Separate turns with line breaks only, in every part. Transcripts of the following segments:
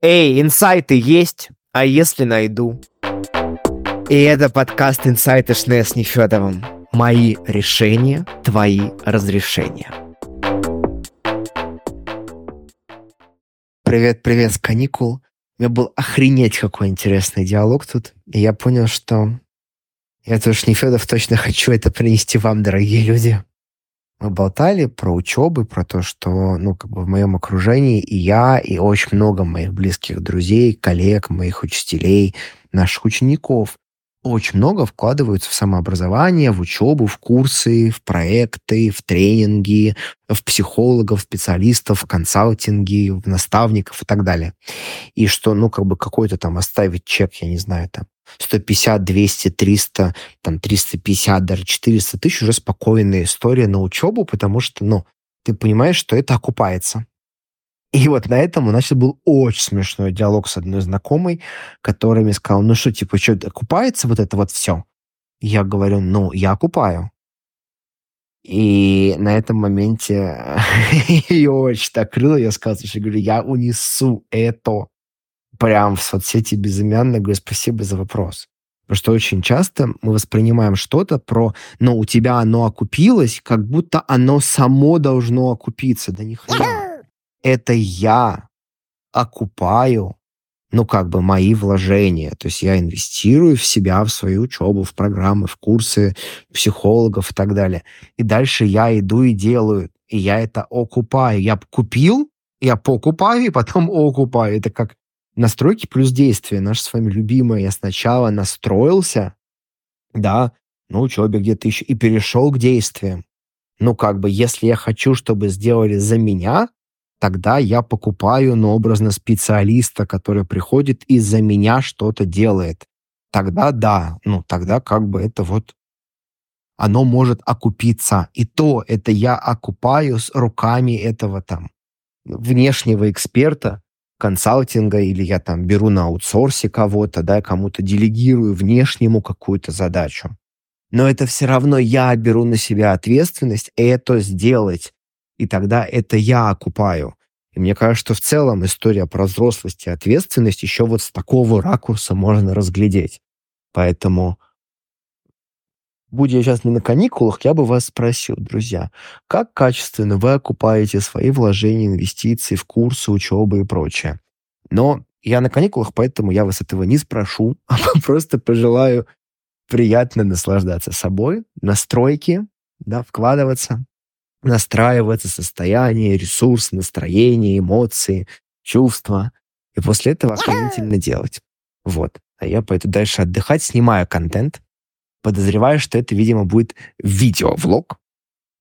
Эй, инсайты есть? А если найду? И это подкаст «Инсайты Шне с Нефедовым». Мои решения, твои разрешения. Привет-привет с каникул. У меня был охренеть какой интересный диалог тут. И я понял, что я тоже Нефедов точно хочу это принести вам, дорогие люди мы болтали про учебу, про то, что, ну, как бы в моем окружении и я, и очень много моих близких друзей, коллег, моих учителей, наших учеников очень много вкладываются в самообразование, в учебу, в курсы, в проекты, в тренинги, в психологов, специалистов, в консалтинги, в наставников и так далее. И что, ну, как бы какой-то там оставить чек, я не знаю, там, 150, 200, 300, там 350, даже 400 тысяч уже спокойная история на учебу, потому что, ну, ты понимаешь, что это окупается. И вот на этом у нас был очень смешной диалог с одной знакомой, которая мне сказала, ну что, типа, что, окупается вот это вот все? Я говорю, ну, я окупаю. И на этом моменте ее очень так крыло, я сказал, что говорю, я унесу это прям в соцсети безымянно, говорю, спасибо за вопрос. Потому что очень часто мы воспринимаем что-то про, ну, у тебя оно окупилось, как будто оно само должно окупиться. Да ни хрена. Это я окупаю, ну, как бы мои вложения. То есть я инвестирую в себя, в свою учебу, в программы, в курсы психологов и так далее. И дальше я иду и делаю. И я это окупаю. Я купил, я покупаю, и потом окупаю. Это как настройки плюс действие. Наше с вами любимое. Я сначала настроился, да, на учебе где-то еще, и перешел к действиям. Ну, как бы, если я хочу, чтобы сделали за меня, тогда я покупаю, ну, образно, специалиста, который приходит и за меня что-то делает. Тогда да, ну, тогда как бы это вот оно может окупиться. И то это я окупаю с руками этого там внешнего эксперта, консалтинга, или я там беру на аутсорсе кого-то, да, кому-то делегирую внешнему какую-то задачу. Но это все равно я беру на себя ответственность это сделать. И тогда это я окупаю. И мне кажется, что в целом история про взрослость и ответственность еще вот с такого ракурса можно разглядеть. Поэтому будь я сейчас не на каникулах, я бы вас спросил, друзья, как качественно вы окупаете свои вложения, инвестиции в курсы, учебы и прочее. Но я на каникулах, поэтому я вас этого не спрошу, а просто пожелаю приятно наслаждаться собой, настройки, да, вкладываться, настраиваться, состояние, ресурс, настроение, эмоции, чувства. И после этого охренительно делать. Вот. А я пойду дальше отдыхать, снимаю контент, Подозреваю, что это, видимо, будет видеовлог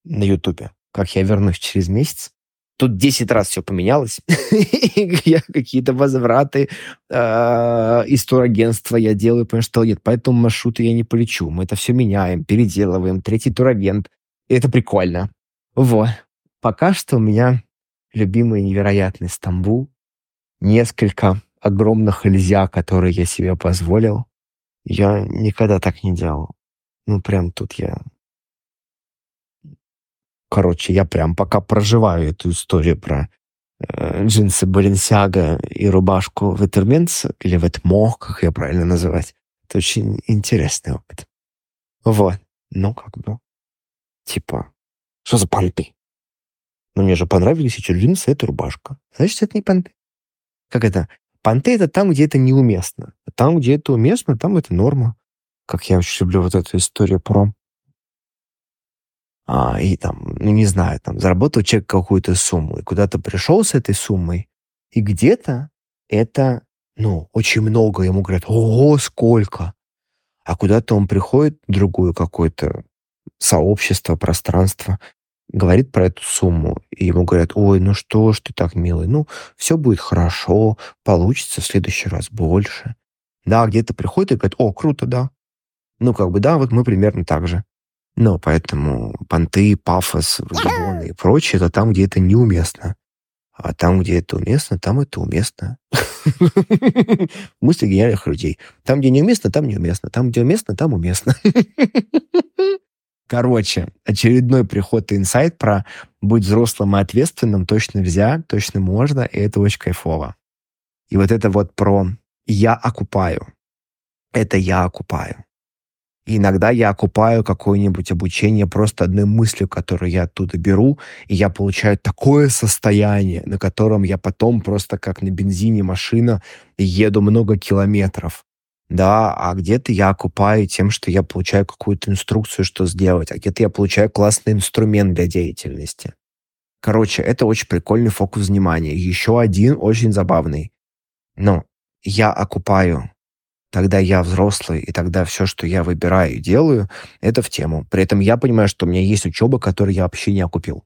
на Ютубе, как я вернусь через месяц. Тут 10 раз все поменялось. я какие-то возвраты э, из турагентства я делаю, потому что нет, по этому маршруту я не полечу. Мы это все меняем, переделываем. Третий турагент. И это прикольно. Вот. Пока что у меня любимый невероятный Стамбул. Несколько огромных нельзя, которые я себе позволил. Я никогда так не делал. Ну, прям тут я... Короче, я прям пока проживаю эту историю про э, джинсы Баленсиага и рубашку Ветерменс, или Ветмо, как ее правильно называть. Это очень интересный опыт. Вот. Ну, как бы, типа, что за понты? Ну, мне же понравились эти джинсы, эта рубашка. Значит, это не понты. Как это? Понты — это там, где это неуместно. А там, где это уместно, там это норма. Как я очень люблю вот эту историю про... А, и там, ну не знаю, там заработал человек какую-то сумму, и куда-то пришел с этой суммой, и где-то это, ну, очень много. Ему говорят, ого, сколько. А куда-то он приходит в другую какое-то сообщество, пространство, говорит про эту сумму, и ему говорят, ой, ну что ж ты так, милый, ну, все будет хорошо, получится в следующий раз больше. Да, где-то приходит и говорит, о, круто, да. Ну, как бы, да, вот мы примерно так же. Но поэтому понты, пафос, вагибоны и прочее, это там, где это неуместно. А там, где это уместно, там это уместно. Мысли гениальных людей. Там, где неуместно, там неуместно. Там, где уместно, там уместно. Короче, очередной приход и инсайт про быть взрослым и ответственным точно нельзя, точно можно, и это очень кайфово. И вот это вот про «я окупаю». Это я окупаю. И иногда я окупаю какое-нибудь обучение просто одной мыслью, которую я оттуда беру, и я получаю такое состояние, на котором я потом просто как на бензине машина еду много километров. Да, а где-то я окупаю тем, что я получаю какую-то инструкцию, что сделать, а где-то я получаю классный инструмент для деятельности. Короче, это очень прикольный фокус внимания. Еще один очень забавный. Но я окупаю тогда я взрослый, и тогда все, что я выбираю и делаю, это в тему. При этом я понимаю, что у меня есть учеба, которую я вообще не окупил.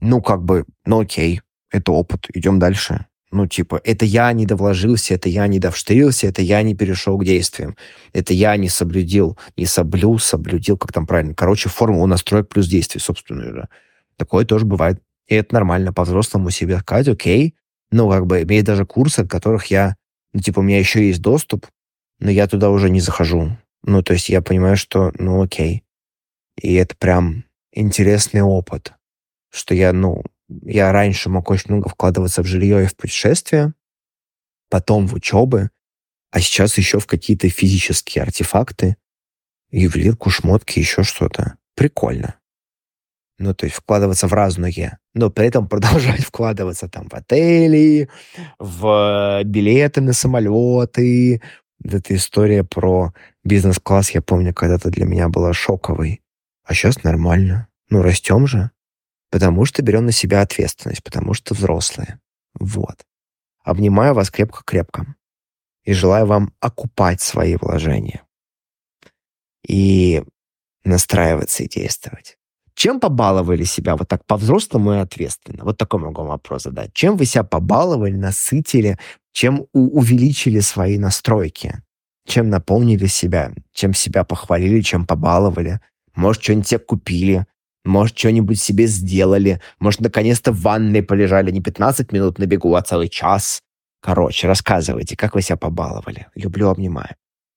Ну, как бы, ну окей, это опыт, идем дальше. Ну, типа, это я не довложился, это я не довштырился, это я не перешел к действиям. Это я не соблюдил, не соблю, соблюдил, как там правильно. Короче, формула настроек плюс действий, собственно же. Такое тоже бывает. И это нормально, по-взрослому себе сказать, окей. Ну, как бы, имеет даже курсы, от которых я, ну, типа, у меня еще есть доступ, но я туда уже не захожу. Ну, то есть я понимаю, что, ну, окей. И это прям интересный опыт, что я, ну, я раньше мог очень много вкладываться в жилье и в путешествия, потом в учебы, а сейчас еще в какие-то физические артефакты, ювелирку, шмотки, еще что-то. Прикольно. Ну, то есть вкладываться в разное, но при этом продолжать вкладываться там в отели, в билеты на самолеты, вот эта история про бизнес-класс, я помню, когда-то для меня была шоковой. А сейчас нормально. Ну, растем же. Потому что берем на себя ответственность, потому что взрослые. Вот. Обнимаю вас крепко-крепко. И желаю вам окупать свои вложения. И настраиваться и действовать. Чем побаловали себя вот так по-взрослому и ответственно? Вот такой могу вопрос задать. Чем вы себя побаловали, насытили, чем увеличили свои настройки? Чем наполнили себя? Чем себя похвалили, чем побаловали? Может, что-нибудь себе купили? Может, что-нибудь себе сделали? Может, наконец-то в ванной полежали не 15 минут на бегу, а целый час? Короче, рассказывайте, как вы себя побаловали. Люблю, обнимаю.